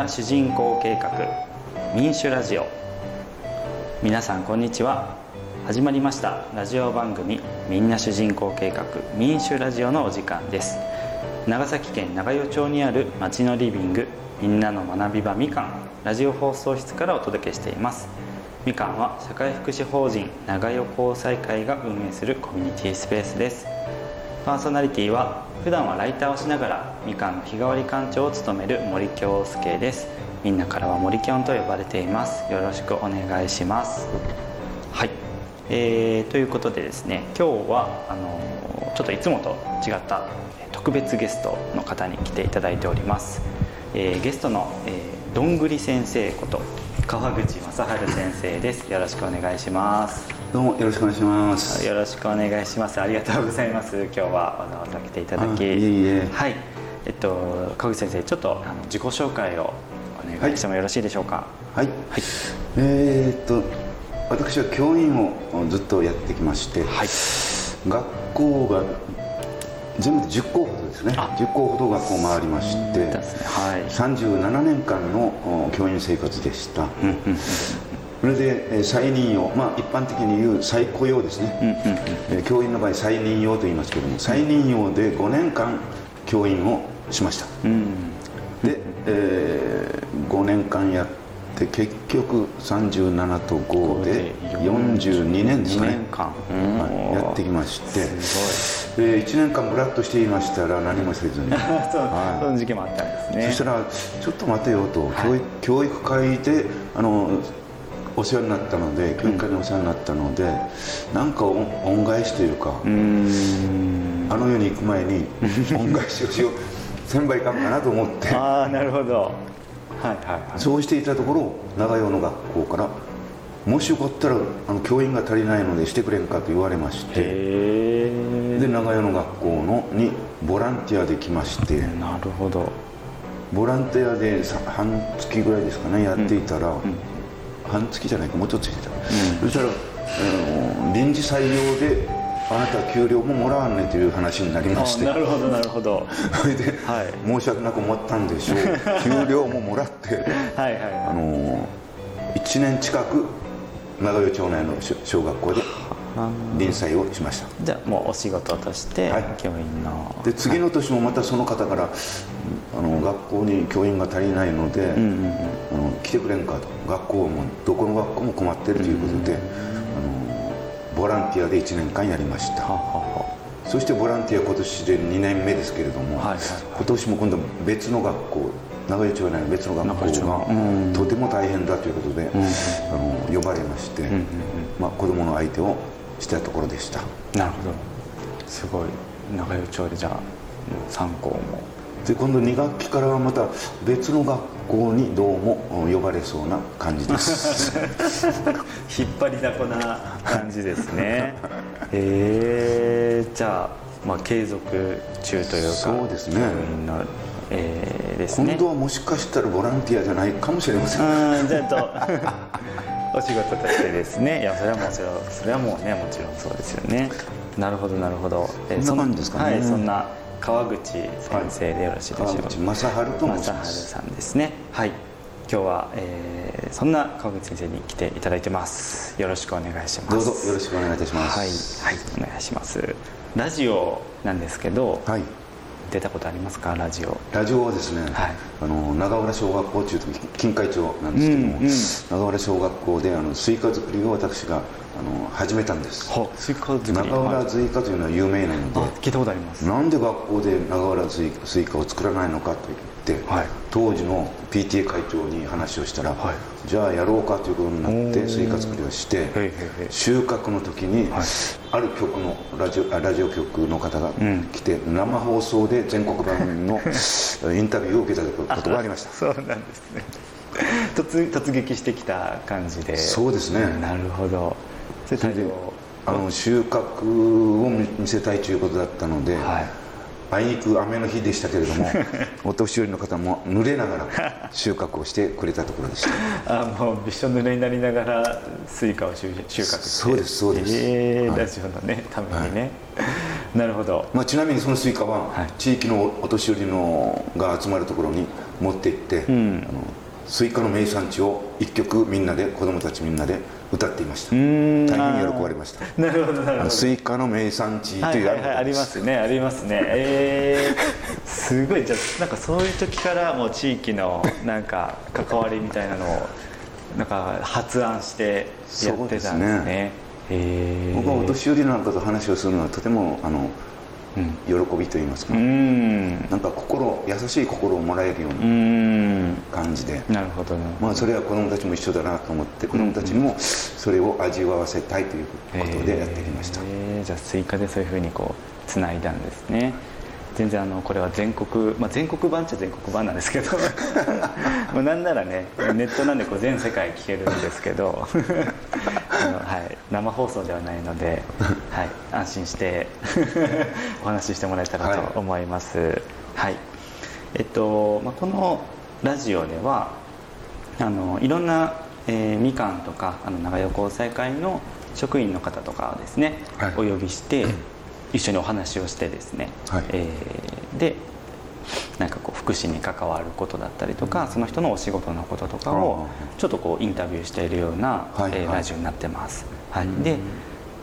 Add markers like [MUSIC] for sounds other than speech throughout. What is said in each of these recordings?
な主人公計画民主ラジオ。皆さんこんにちは。始まりました。ラジオ番組みんな主人公計画民主ラジオのお時間です。長崎県長与町にある町のリビングみんなの学び場みかんラジオ放送室からお届けしています。みかんは社会福祉法人長与交際会が運営するコミュニティスペースです。パーソナリティは普段はライターをしながらみかんの日替わり館長を務める森京介です。みんなからは森きょんと呼ばれています。よろしくお願いします。はい、えー、ということでですね今日はあのちょっといつもと違った特別ゲストの方に来ていただいております、えー、ゲストの、えー、どんぐり先生こと川口正治先生です。よろしくお願いします。どうもよろしくお願いします。よろしくお願いします。ありがとうございます。今日はわざわざ来ていただき。はい。えっと川口先生ちょっとあの自己紹介をお願いしてもよろしいでしょうか？はい、はい、えー、っと私は教員をずっとやってきまして、はい、学校が全部で10校ほどですね。10校ほど学校を回りまして、ね。はい、37年間の教員生活でしたそれで再任用、まあ、一般的に言う再雇用ですね、うんうん、教員の場合再任用と言いますけども再任用で5年間教員をしました、うん、で、えー、5年間やって結局37と5で42年。ですね。年間、はい、やってきまして。すごい。で1年間ブラッとしていましたら何もせずに。[LAUGHS] そはい、その時期もあったんですね。そしたらちょっと待てよと、はい、教育教育会であのお世話になったので教育課にお世話になったので、うん、なんか恩返しというかあの世に行く前に恩返しをしようせんばいかんかなと思って。[LAUGHS] ああなるほど。はいはい、はい、そうしていたところ長与の学校からもしよかったらあの教員が足りないのでしてくれんかと言われましてで長与の学校のにボランティアで来まして。なるほど。ボランティアで半月ぐらいですかねやっていたら、うんうん半月じゃないかもうちょっとついてた、うん、そしたら、あの臨時採用であなた給料ももらわんねという話になりまして。なるほどなるほど。[LAUGHS] それで、はい、申し訳なく思ったんでしょう。[LAUGHS] 給料ももらってはいはい、あの1年近く長与町内の小学校で臨済をしました。じゃあもうお仕事として教員の、はい、で次の年もまたその方からあの学校に教員が足りないので、うんうんうん、あの来てくれんかと。学校もどこの学校も困ってるということで、うんうん、あのボランティアで1年間やりました。ははは。そしてボランティア今年で2年目ですけれども、はいはい。はい、今年も今度別の学校長与町内の別の学校が、とても大変だということで、うん、あの呼ばれまして、うんうんうん。まあ、子供の相手をしたところでした。なるほど。すごい。長与町でじゃあ参考も。で今度2学期からはまた別の学校にどうも呼ばれそうな感じです。[LAUGHS] 引っ張りだこな感じですね。[LAUGHS] えー、じゃあ、まあ、継続中というかそうですね。えー、ですね。今度はもしかしたらボランティアじゃないかもしれません。うんじゃあと [LAUGHS] お仕事としてですね。いやそれはもちろんそれはもうねもちろんそうですよね。なるほどなるほど。えそんな感じですかね、はい、そんな川口先生でよろしいでしょうか、はい、川口正治と申します。さんですね。はい。今日は、えー、そんな川口先生に来ていただいてます。よろしくお願いします。どうぞよろしくお願いいたします。はい、はい、お願いします。ラジオなんですけど、はい、出たことありますか？ラジオ。ラジオはですね、はい、あの長浦小学校中近海町なんですけども、うんうん、長浦小学校であのスイカ作りを私があの始めたんです。スイカ作り。長浦スイカというのは有名なので聞いたことあります。なんで学校で長浦スイカを作らないのかと言って、はい、当時の PTA 会長に話をしたら、はい、じゃあやろうかということになってスイカ作りをして収穫の時に、はい、ある局のラジオラジオ局の方が来て、うん、生放送で全国版の [LAUGHS] インタビューを受けたことがありました。そうなんですね。[LAUGHS] 突、突撃してきた感じで。そうですね。なるほど。それであの収穫を見せたいということだったので、はいあいにく雨の日でしたけれども [LAUGHS] お年寄りの方も濡れながら収穫をしてくれたところでした。[LAUGHS] あもうびしょ濡れになりながらスイカを収穫して。そうですそうです、えー、ラジオのネタのためにね、なるほど、まあ、ちなみにそのスイカは、地域のお年寄りのが集まるところに持って行って、うん、あのスイカの名産地を一曲みんなで子供たちみんなで歌っていました。大変喜ばれました。なるほどなるほど。スイカの名産地という、はいはい、ありますねありますね。えー、すごい。じゃあなんかそういう時からもう地域のなんか関わりみたいなのをなんか発案してやってたんですね。僕はお年寄りなんかと話をするのはとてもあの喜びといいますか、うん、なんか心優しい心をもらえるような感じで、なるほどまあ、それは子どもたちも一緒だなと思って子どもたちにもそれを味わわせたいということでやってきました、えー、じゃあスイカでそういうふうにこうつないだんですね全然あのこれは全国、まあ、全国版っちゃ全国版なんですけど。[LAUGHS] もうなんならねネットなんでこう全世界聞けるんですけど。あの、はい、生放送ではないので、はい、安心して [LAUGHS] お話ししてもらえたらと思います、はい、はい、えっと、まあ、このラジオではあのいろんな、えー、みかんとかあの長与交際会の職員の方とかをですね、はい、お呼びして、一緒にお話をしてですね、はい、えー、でなんかこう福祉に関わることだったりとか、その人のお仕事のこととかをちょっとこうインタビューしているような、はいえー、ラジオになってます。はい、で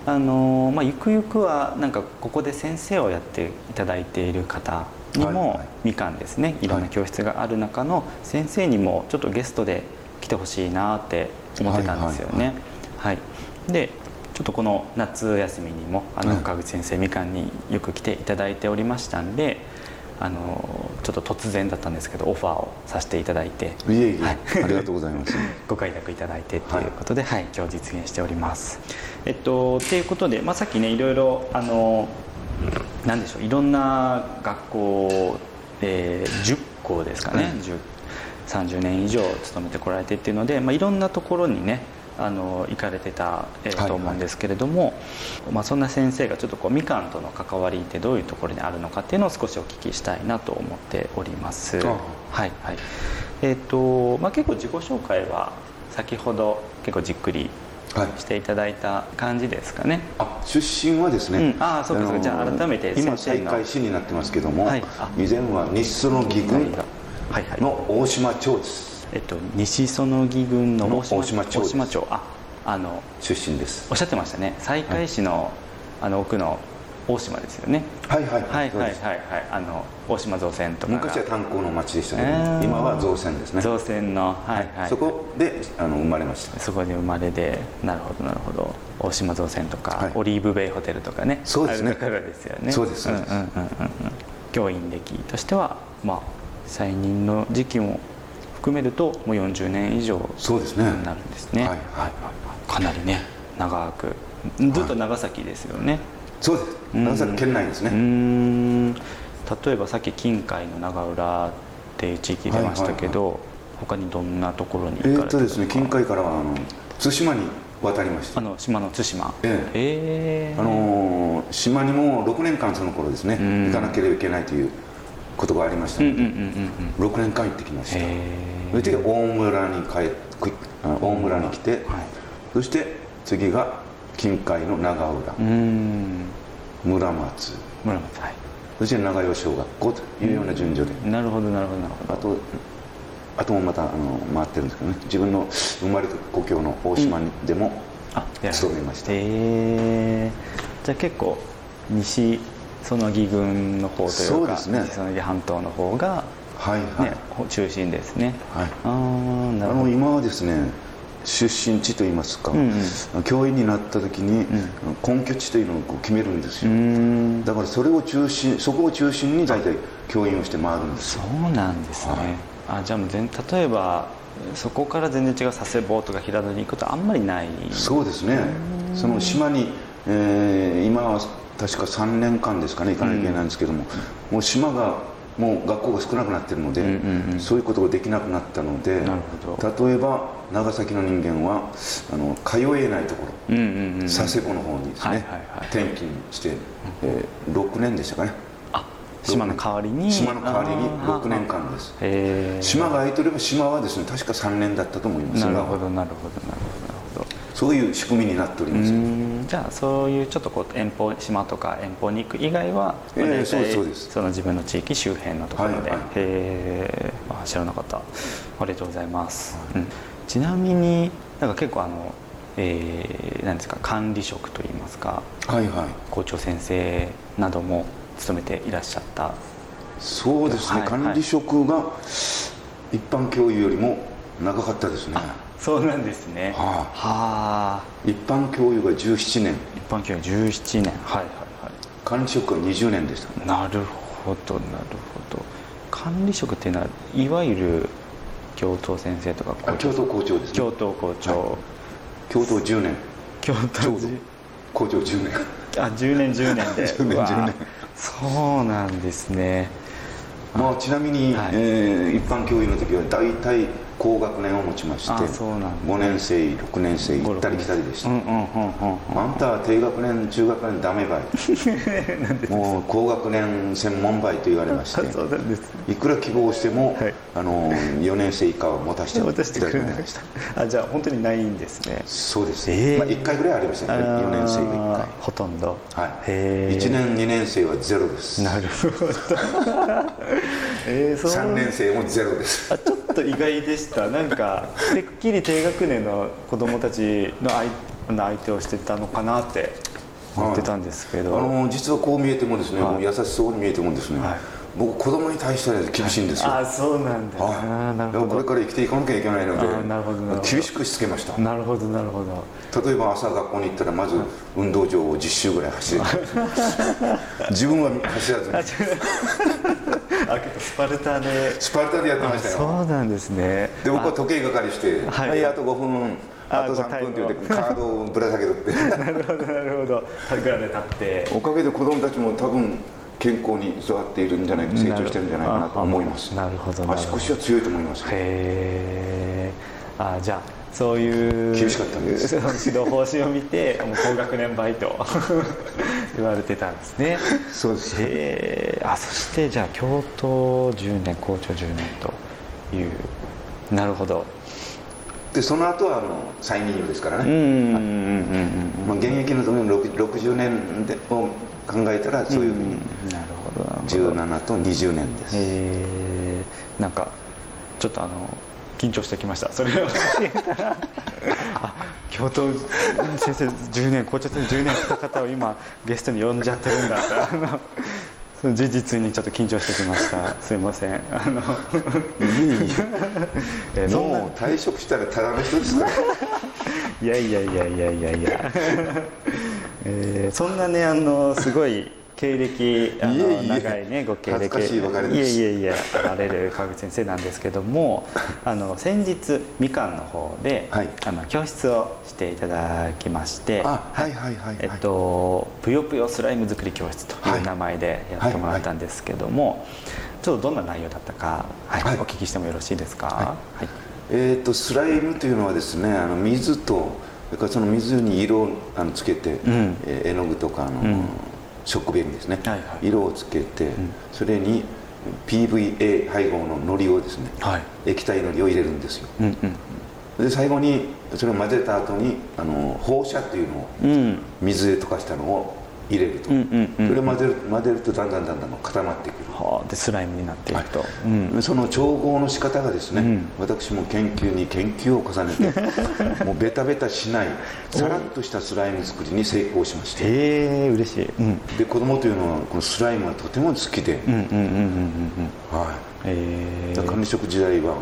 あのまあ、ゆくゆくはなんかここで先生をやっていただいている方にも、はいはい、みかんですね。いろんな教室がある中の先生にもちょっとゲストで来てほしいなって思ってたんですよね。はい、でちょっとこの夏休みにもあの川口先生みかんによく来ていただいておりましたんであのちょっと突然だったんですけどオファーをさせていただいていえいえ、はい、ありがとうございます。[LAUGHS] ご快諾いただいてということで、はい、はい、今日実現しております。えっとということで、まあ、さっきねいろいろあのなんでしょういろんな学校、えー、10校ですかね、うん、30年以上勤めてこられてっていうので、まあ、いろんなところにねあの行かれてた、えー、と思うんですけれども、はいはい、まあ、そんな先生がちょっとこうみかんとの関わりってどういうところにあるのかっていうのを少しお聞きしたいなと思っております。はいはい。えーとまあ、結構自己紹介は先ほど結構じっくりしていただいた感じですかね、あ出身はですね、うん、あそうですか。じゃあ改めて今再開市になってますけども、はい、以前は日ソの義軍の大島町です、えっと、西園木郡の大島町大島町ああの出身です。おっしゃってましたね。西海市の,、あの奥の大島ですよね。はいはいはい。はいはいはいあの大島造船とか昔は炭鉱の町でしたけど、今は造船ですね。造船のはいはい、そこであの生まれました。そこで生まれでなるほどなるほど。大島造船とか、オリーブベイホテルとかね。そうですね。あるですよね。そうです。そうです、教員歴としてはまあ再任の時期も含めるともう40年以上そうですね。になるんですね、はいはいはい、かなりね長く。ずっと長崎ですよね、はい、そうです。長崎県内ですね。うん。例えばさっき近海の長浦っていう地域出ましたけど、はいはいはい、他にどんなところに行かれえー、っとですね近海からはあの対馬に渡りました。あの島の対馬。ええ。ー、あのー、島にも6年間その頃ですね行かなければいけないということがありましたので、6年間行ってきました。そして大村に帰大村に来て、はい、そして次が近海の長浦。村松。村松はい。そして長与小学校というような順序で。なるほどなるほどなるほど。あとあともまたあの回ってるんですけどね。自分の生まれた故郷の大島でも、うん、勤めました。へえじゃあ結構西その義軍の方というかその義半島の方が、はいはい、中心ですね、はい、あなるほど。今はですね出身地といいますか、うんうん、教員になった時に根拠地というのをこう決めるんですよ。だからそれを中心そこを中心に大体教員をして回るんですそうなんですね、はい、あじゃあもう全例えばそこから全然違う佐世保とか平戸に行くことあんまりない。そうですね。その島に、えー、今は確か3年間ですかね行かなきゃいけないんですけども、うん、もう島がもう学校が少なくなってるので、うんうんうん、そういうことができなくなったので例えば長崎の人間はあの通えないところ、うんうんうん、佐世保の方にですね、はいはいはい、転勤して、えー、6年でしたかね。島の代わりに。島の代わりに6年間です。島が空いてれば島はですね確か3年だったと思いますなるほどなるほどなるほどそういう仕組みになっておりますじゃあそういうちょっとこう遠方島とか遠方に行く以外は、えー、そうですそうです。その自分の地域周辺のところで、はい。はい、へえ。知らなかった。ありがとうございます、うん、ちなみになんか結構あのえー、なんですか管理職といいますか、はいはい、校長先生なども務めていらっしゃった。そうですね、はい、管理職が一般教諭よりも長かったですねそうなんですね。はあ、はあ、一般教諭が17年。一般教諭17年。はいはいはい。管理職が20年でした、ね、なるほどなるほど。管理職っていうのはいわゆる教頭先生とか教頭校長ですね。教頭校長、はい、教頭10年。教頭校長10年。あ10年10年で。[LAUGHS] 10年10年。そうなんですね。まあ、ちなみに、はい、えー、一般教諭の時は大体高学年を持ちましてあそうなん5年生6年生行ったり来たりでした、うんうんうんうん、あんたは低学年中学年ダメばい。[LAUGHS] もう高学年専門ばいと言われましていくら希望しても、はい、あの4年生以下は持たせて [LAUGHS] い。ただきました。あじゃあ本当にないんですね。そうです、えー、まあ、1回ぐらいありましたね。4年生が1回。ほとんど。はい。1年2年生はゼロです。なるほど。[LAUGHS] えー、3年生もゼロです。あちょっと意外でした。なんかてっきり低学年の子供たちの相相手をしてたのかなって思ってたんですけど、はい、あの実はこう見えてもですね、はい、優しそうに見えてもですね、はい僕子供に対しては厳しいんですよ、あそうなんだ、はい、なるほど。これから生きていかなきゃいけないのでなるほど厳しくしつけました。なるほどなるほど。例えば朝学校に行ったらまず運動場を10周ぐらい走れ [LAUGHS] 自分は走らずに。あけどスパルタで。スパルタでやってましたよ。そうなんですね。で僕は時計係して「はい、あと5分あと3分」って言ってカードをぶら下げるって。[LAUGHS] なるほどなるほど。桜で立って。おかげで子供たちも多分健康に育っているんじゃないか成長してるんじゃないかなと思います。なるほど足腰は強いと思いますへえあじゃあそういう厳しかったんです。指導方針を見てもう高学年バイト。[LAUGHS] 言われてたんですね。そうです。へえあそしてじゃあ京都10年校長10年という。なるほど。でその後はあの再任用ですからね。現役の時の60年でを考えたらそういうふうになるほど。17と20年です。へえんかちょっとあの緊張してきました。それを。[LAUGHS] 教頭先生10年校長先生10年した方を今ゲストに呼んじゃってるんだ。って事実にちょっと緊張してきました。すいません。あのえもう退職したらただの人ですか [LAUGHS] いやいやいやいやいやいやえー、そんなねあのすごい経歴 [LAUGHS] あの長いねご経歴。いえいえいえあられる川口先生なんですけども [LAUGHS] あの先日みかんの方で、はい、あの教室をしていただきましてはいはいはい、えっとぷよぷよスライム作り教室という名前でやってもらったんですけども、はい。はい、ちょっとどんな内容だったか、はいお聞きしてもよろしいですか、はい。えーと、スライムというのはですねあの水とそれからその水に色をあのつけて、うん、えー、絵の具とかの、うん。食紅ですね、はいはい、色をつけて、うん、それに PVA 配合ののりをですね、はい、液体のりを入れるんですよ、うんうん、で最後にそれを混ぜた後にあの放射っていうのを水で溶かしたのを入れると、うんうんうん、それを混ぜる混ぜるとだんだんだんだん固まってくる、はあ、でスライムになっていくと、はい。うん、その調合の仕方がですね、うん、私も研究に研究を重ねて [LAUGHS] もうベタベタしないさらっとしたスライム作りに成功しまして。へえ嬉しい、うん、で子供というのはこのスライムがとても好きで。はい。管理職時代は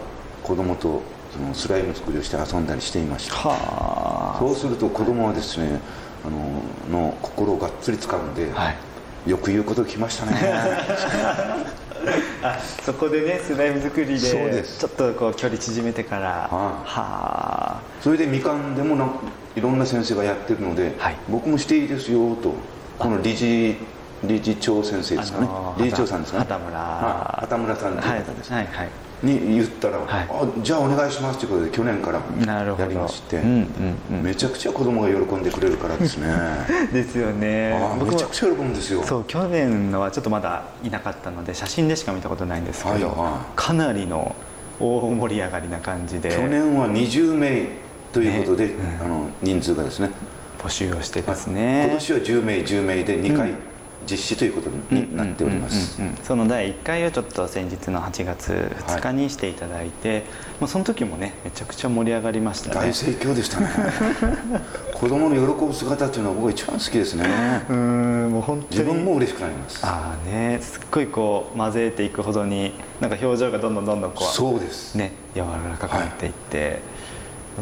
子供とそのスライム作りをして遊んだりしていました。そうすると子供はですねあのの心をがっつり使うんで、はい、よく言うこと聞きましたね。[LAUGHS] あそこでねスライム作りでちょっとこう距離縮めてからはあ。それでみかんでもないろんな先生がやってるので、はい、僕もしていいですよとこの理事理事長先生ですかね。理事長さんですかね。畑村畑村さんという方です、はい、はいはいに言ったら、はい、あじゃあお願いしますということで去年からやりまして、うんうん。うん、めちゃくちゃ子供が喜んでくれるからですね。[LAUGHS] ですよね。めちゃくちゃ喜ぶんですよ。そう去年のはちょっとまだいなかったので写真でしか見たことないんですけど、はいはい、かなりの大盛り上がりな感じで。去年は20名ということで、あの人数がですね。募集をしてですね。今年は10名10名で2回実施ということになっております。その第1回をちょっと先日の8月2日にしていただいて、はい、もうその時もねめちゃくちゃ盛り上がりましたね。大盛況でしたね。[LAUGHS] 子供の喜ぶ姿っていうのは僕が一番好きですね。うんもう本当に。自分も嬉しくなります。ああねすっごいこう混ぜていくほどになんか表情がどんどんどんどんこうそうです。ね柔らかくなっていって、はい。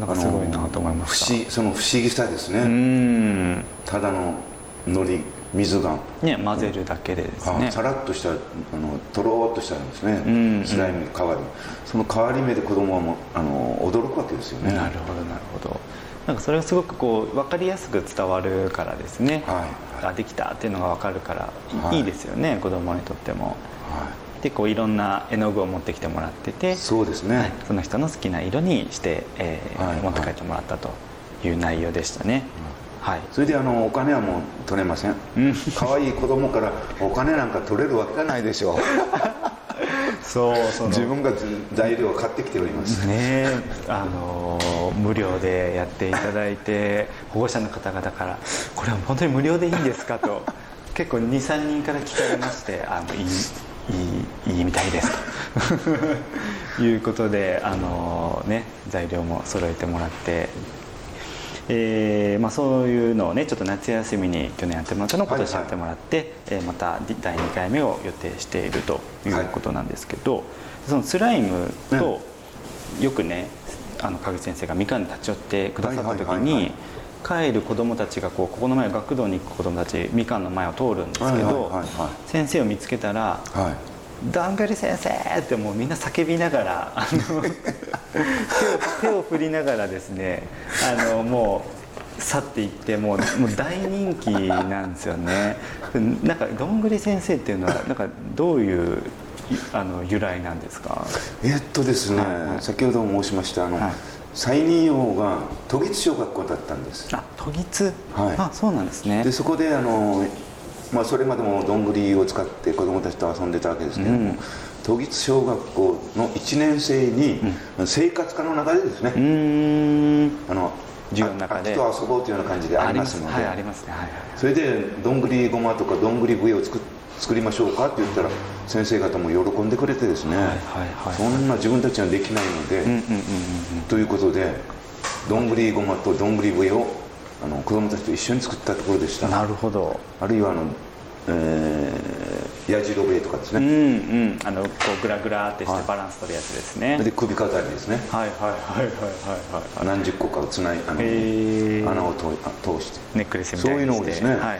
なんかすごいなと思います不思その不思議さですね。ただの海苔水がね混ぜるだけでですね。さらっとしたあのとろっとしたんですね。スライム変わりその変わり目で子供はもあの驚くわけですよね。なるほどなるほど。なんかそれがすごくこう分かりやすく伝わるからですね、はい、あできたっていうのが分かるから、はい、いいですよね子供にとっても、はい、でこういろんな絵の具を持ってきてもらっててそうですね、はい、その人の好きな色にして、えー、はい、持って帰ってもらったという内容でしたね、はい、それであのお金はもう取れません。可愛い子供からお金なんか取れるわけがないでしょう。[LAUGHS] そうそ自分が材料を買ってきております。ねあの無料でやっていただいて [LAUGHS] 保護者の方々から「これは本当に無料でいいんですか? [LAUGHS]」と結構23人から聞かれまして「あのいいいいいいみたいです」ということであのね材料も揃えてもらってえーまあ、そういうのをねちょっと夏休みに去年やってもらったのを今年やってもらって、はいはい、えー、また第2回目を予定しているということなんですけど、はい、そのスライムとよくねあの影先生がみかんに立ち寄ってくださった時に、帰る子どもたちがこうここの前学童に行く子どもたちみかんの前を通るんですけど、先生を見つけたら、はいどんぐり先生!」ってもうみんな叫びながらあの手を手を振りながらですねあのもう去っていってもうもう大人気なんですよね。なんかどんぐり先生っていうのはなんかどういうあの由来なんですか？えっとですね、はいはい、先ほど申しましたあの、はい。再任用が都立小学校だったんです。あ都立？はい。あそうなんですね。でそこであのまあ、それまでもどんぐりを使って子どもたちと遊んでたわけですけども、うん、都立小学校の1年生に生活科の中でですね、うん、あの授業の中で。と遊ぼうというような感じでありますので、それでどんぐりごまとかどんぐり笛を作作りましょうかって言ったら先生方も喜んでくれてですね、はいはいはい、そんな自分たちはできないので、うんうんうんうん、ということでどんぐりごまとどんぐり笛をあの子供たちと一緒に作ったところでした。なるほど。あるいはあの、えー、やじろべとかですね。うんうん。あのこうグラグラってしてバランス取るやつですね、はい、で首飾りですね。はいはいはいはいはいはい。何十個かをつないあの穴を通して。ネックレスみたいにそういうのをですね。はいはい、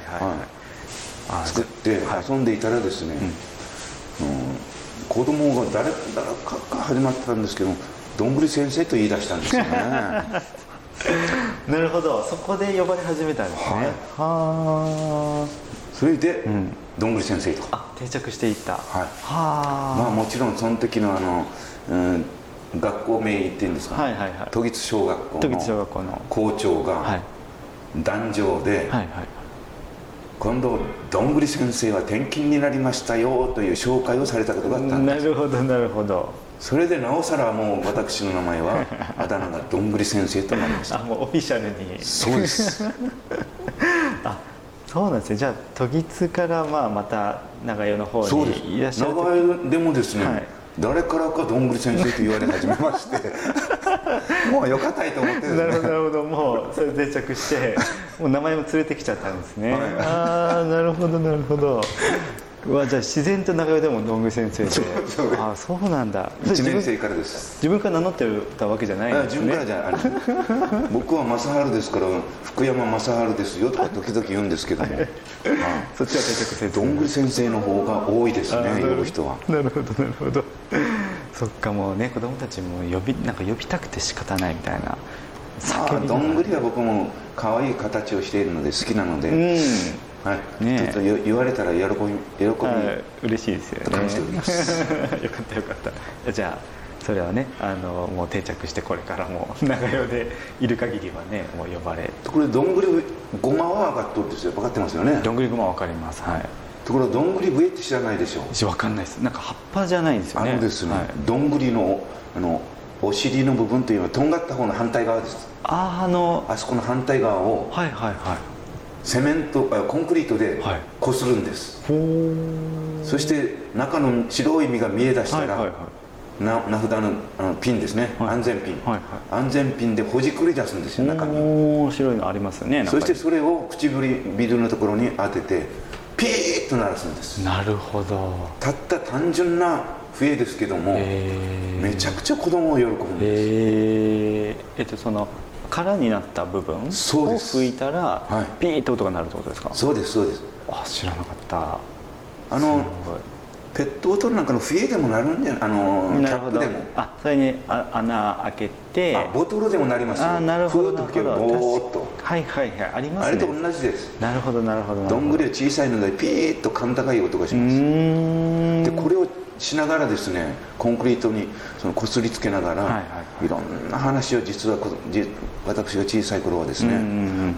はい、作って遊んでいたらですね、うん、子供が誰誰かから始まったんですけどどんぐり先生と言い出したんですよね [LAUGHS] [LAUGHS] なるほど。そこで呼ばれ始めたんですね。はあそれで、うん、どんぐり先生とあ定着していった。はい。はあ。まあもちろんその時のあの、うん、学校名っていうんですか、はいはいはい、都立小学校の校長が壇上で、はいはい。今度どんぐり先生は転勤になりましたよという紹介をされたことがあったんです。なるほどなるほどそれでなおさらもう私の名前は [LAUGHS] あだ名がどんぐり先生となりました。あもうオフィシャルに。そうです。[LAUGHS] あそうなんですね。じゃあ都立からまあまた長与の方にいらっしゃる。長与でもですね、はい、誰からかどんぐり先生と言われ始めまして。[LAUGHS] もうよかったいと思って、ね、なるほどなるほど。もうそれ定着してもう名前も連れてきちゃったんですね、はい、ああなるほどなるほどわじゃあ自然と長与でもどんぐり先生で。ああそうなんだ。1年生からです。自分から名乗ってたわけじゃないんですね自分からじゃない [LAUGHS] 僕は正治ですから福山正治ですよとか時々言うんですけども。そっちは定着せずどんぐり先生の方が多いですね呼ぶ人は。なるほど。なるほどそっかもうね子供たちも呼びなんか呼びたくて仕方ないみたいな。あどんぐりは僕も可愛い形をしているので好きなので、うんはい。ね、ちょっと言われたら喜び喜び。嬉しいですよね。[LAUGHS] よかったよかった。じゃあそれはねあのもう定着してこれからも長与でいる限りはねもう呼ばれ。これどんぐりごまは分かっとるんですよ分かってますよね。どんぐりごま分かります。はい。ところどんぐり笛って知らないでしょ分かんないです。なんか葉っぱじゃないんですよね。あのですね、はい、どんぐりのあのお尻の部分というのはとんがった方の反対側です。あああのあそこの反対側をはいはいはいセメントあコンクリートではい。こするんです、ほーそして中の白い実が見え出したら、はいはいはい。な名札のあのピンですね、はい。安全ピン、はい安全ピンでほじくり出すんですよ中に面白いのありますよねそしてそれを唇のところに当ててピーッと鳴らすんです。なるほど。たった単純な笛ですけども、えめちゃくちゃ子供を喜ぶんです、えー、えっとその空になった部分をそうです。吹いたら、はい。ピーッと音が鳴るってことですか？そうですそうです。あ知らなかった。あのすペットボトルなんかの笛でもなるんじゃあのキごいなるほど。ャップでも。あそれにあ穴開けて。あボトルでもなりますよ。あなるほどなるほと。はいはいはい。ありますね。あれと同じです。なるほどなるほどど。んぐりは小さいのでピーッと甲高い音がしうます。ーん。でこれをしながらですねコンクリートにそのこすりつけながら、はいいはいはい。ろんな話を実はこじ私が小さい頃はですね、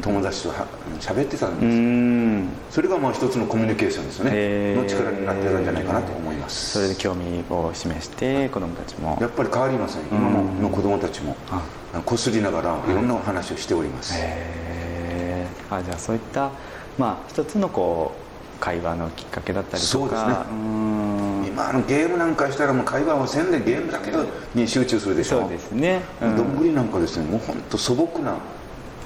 友達とは喋ってたんです、ん。それがまあ一つのコミュニケーションですよへー。ねの力になってるんじゃないかなと思います。それで興味を示して子供たちも。やっぱり変わりません。今もの子供たちも。こすりながらい。ろんなお話をしております、へえあじゃあそういったまあ一つのこう会話のきっかけだったりとか。そうですねーん今あのゲームなんかしたらもう会話をせんでゲームだけに集中するでしょ。そうですね、うん。どんぐりなんかですねもう本当素朴な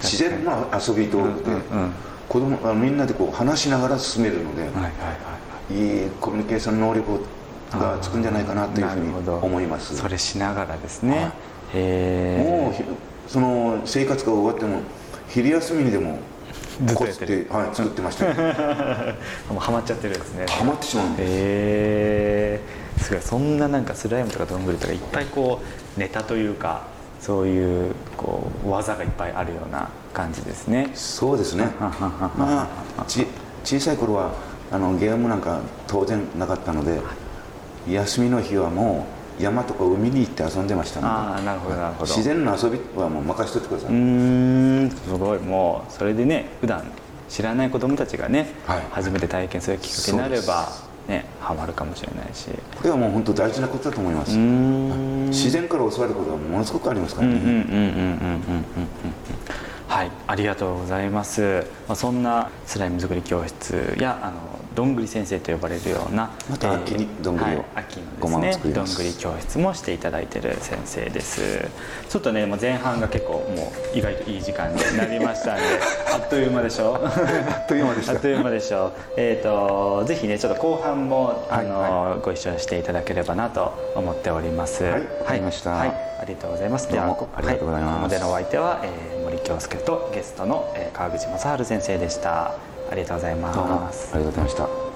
自然な遊び道具で、うんうんうん。子供あみんなでこう話しながら進めるので、はいはいはいい。いコミュニケーション能力がつくんじゃないかなというふうに思います。それしながらですね、もうひその生活が終わっても昼休みにでもずっとやってる。はい、作ってましたね。[LAUGHS] もうハマっちゃってるんですね。ハマってしまうんです。へえすごいそんななんかスライムとかどんぐりとかいっぱいこうネタというかそういうこう技がいっぱいあるような感じですね。そうですね。[LAUGHS] まあち小さい頃はあのゲームなんか当然なかったので休みの日はもう山とか海に行って遊んでましたああなるほどなるほど。自然の遊びはもう任しとってください。うんすごいもうそれでね普段知らない子どもたちがね、はい、初めて体験するきっかけになればねハマるかもしれないし。これはもう本当大事なことだと思います。自然から教わることはものすごくありますからね。うんうんうんうんうんうん。はいありがとうございます、まあ、そんなスライム作り教室やあのどんぐり先生と呼ばれるようなまた秋にどんぐりをはい、秋のですねどんぐり教室もしていただいてる先生です。ちょっとねもう前半が結構もう意外といい時間になりましたんで [LAUGHS] あっという間でしょ？あっという間でした。あっという間でしょ？えっ、とぜひねちょっと後半もあの、ご一緒していただければなと思っております。はいはい、ありがとうございます。どうもありがとうございます。はここまでのお相手は、えー森京介とゲストの、えー川口正治先生でしたありがとうございます。ありがとうございました。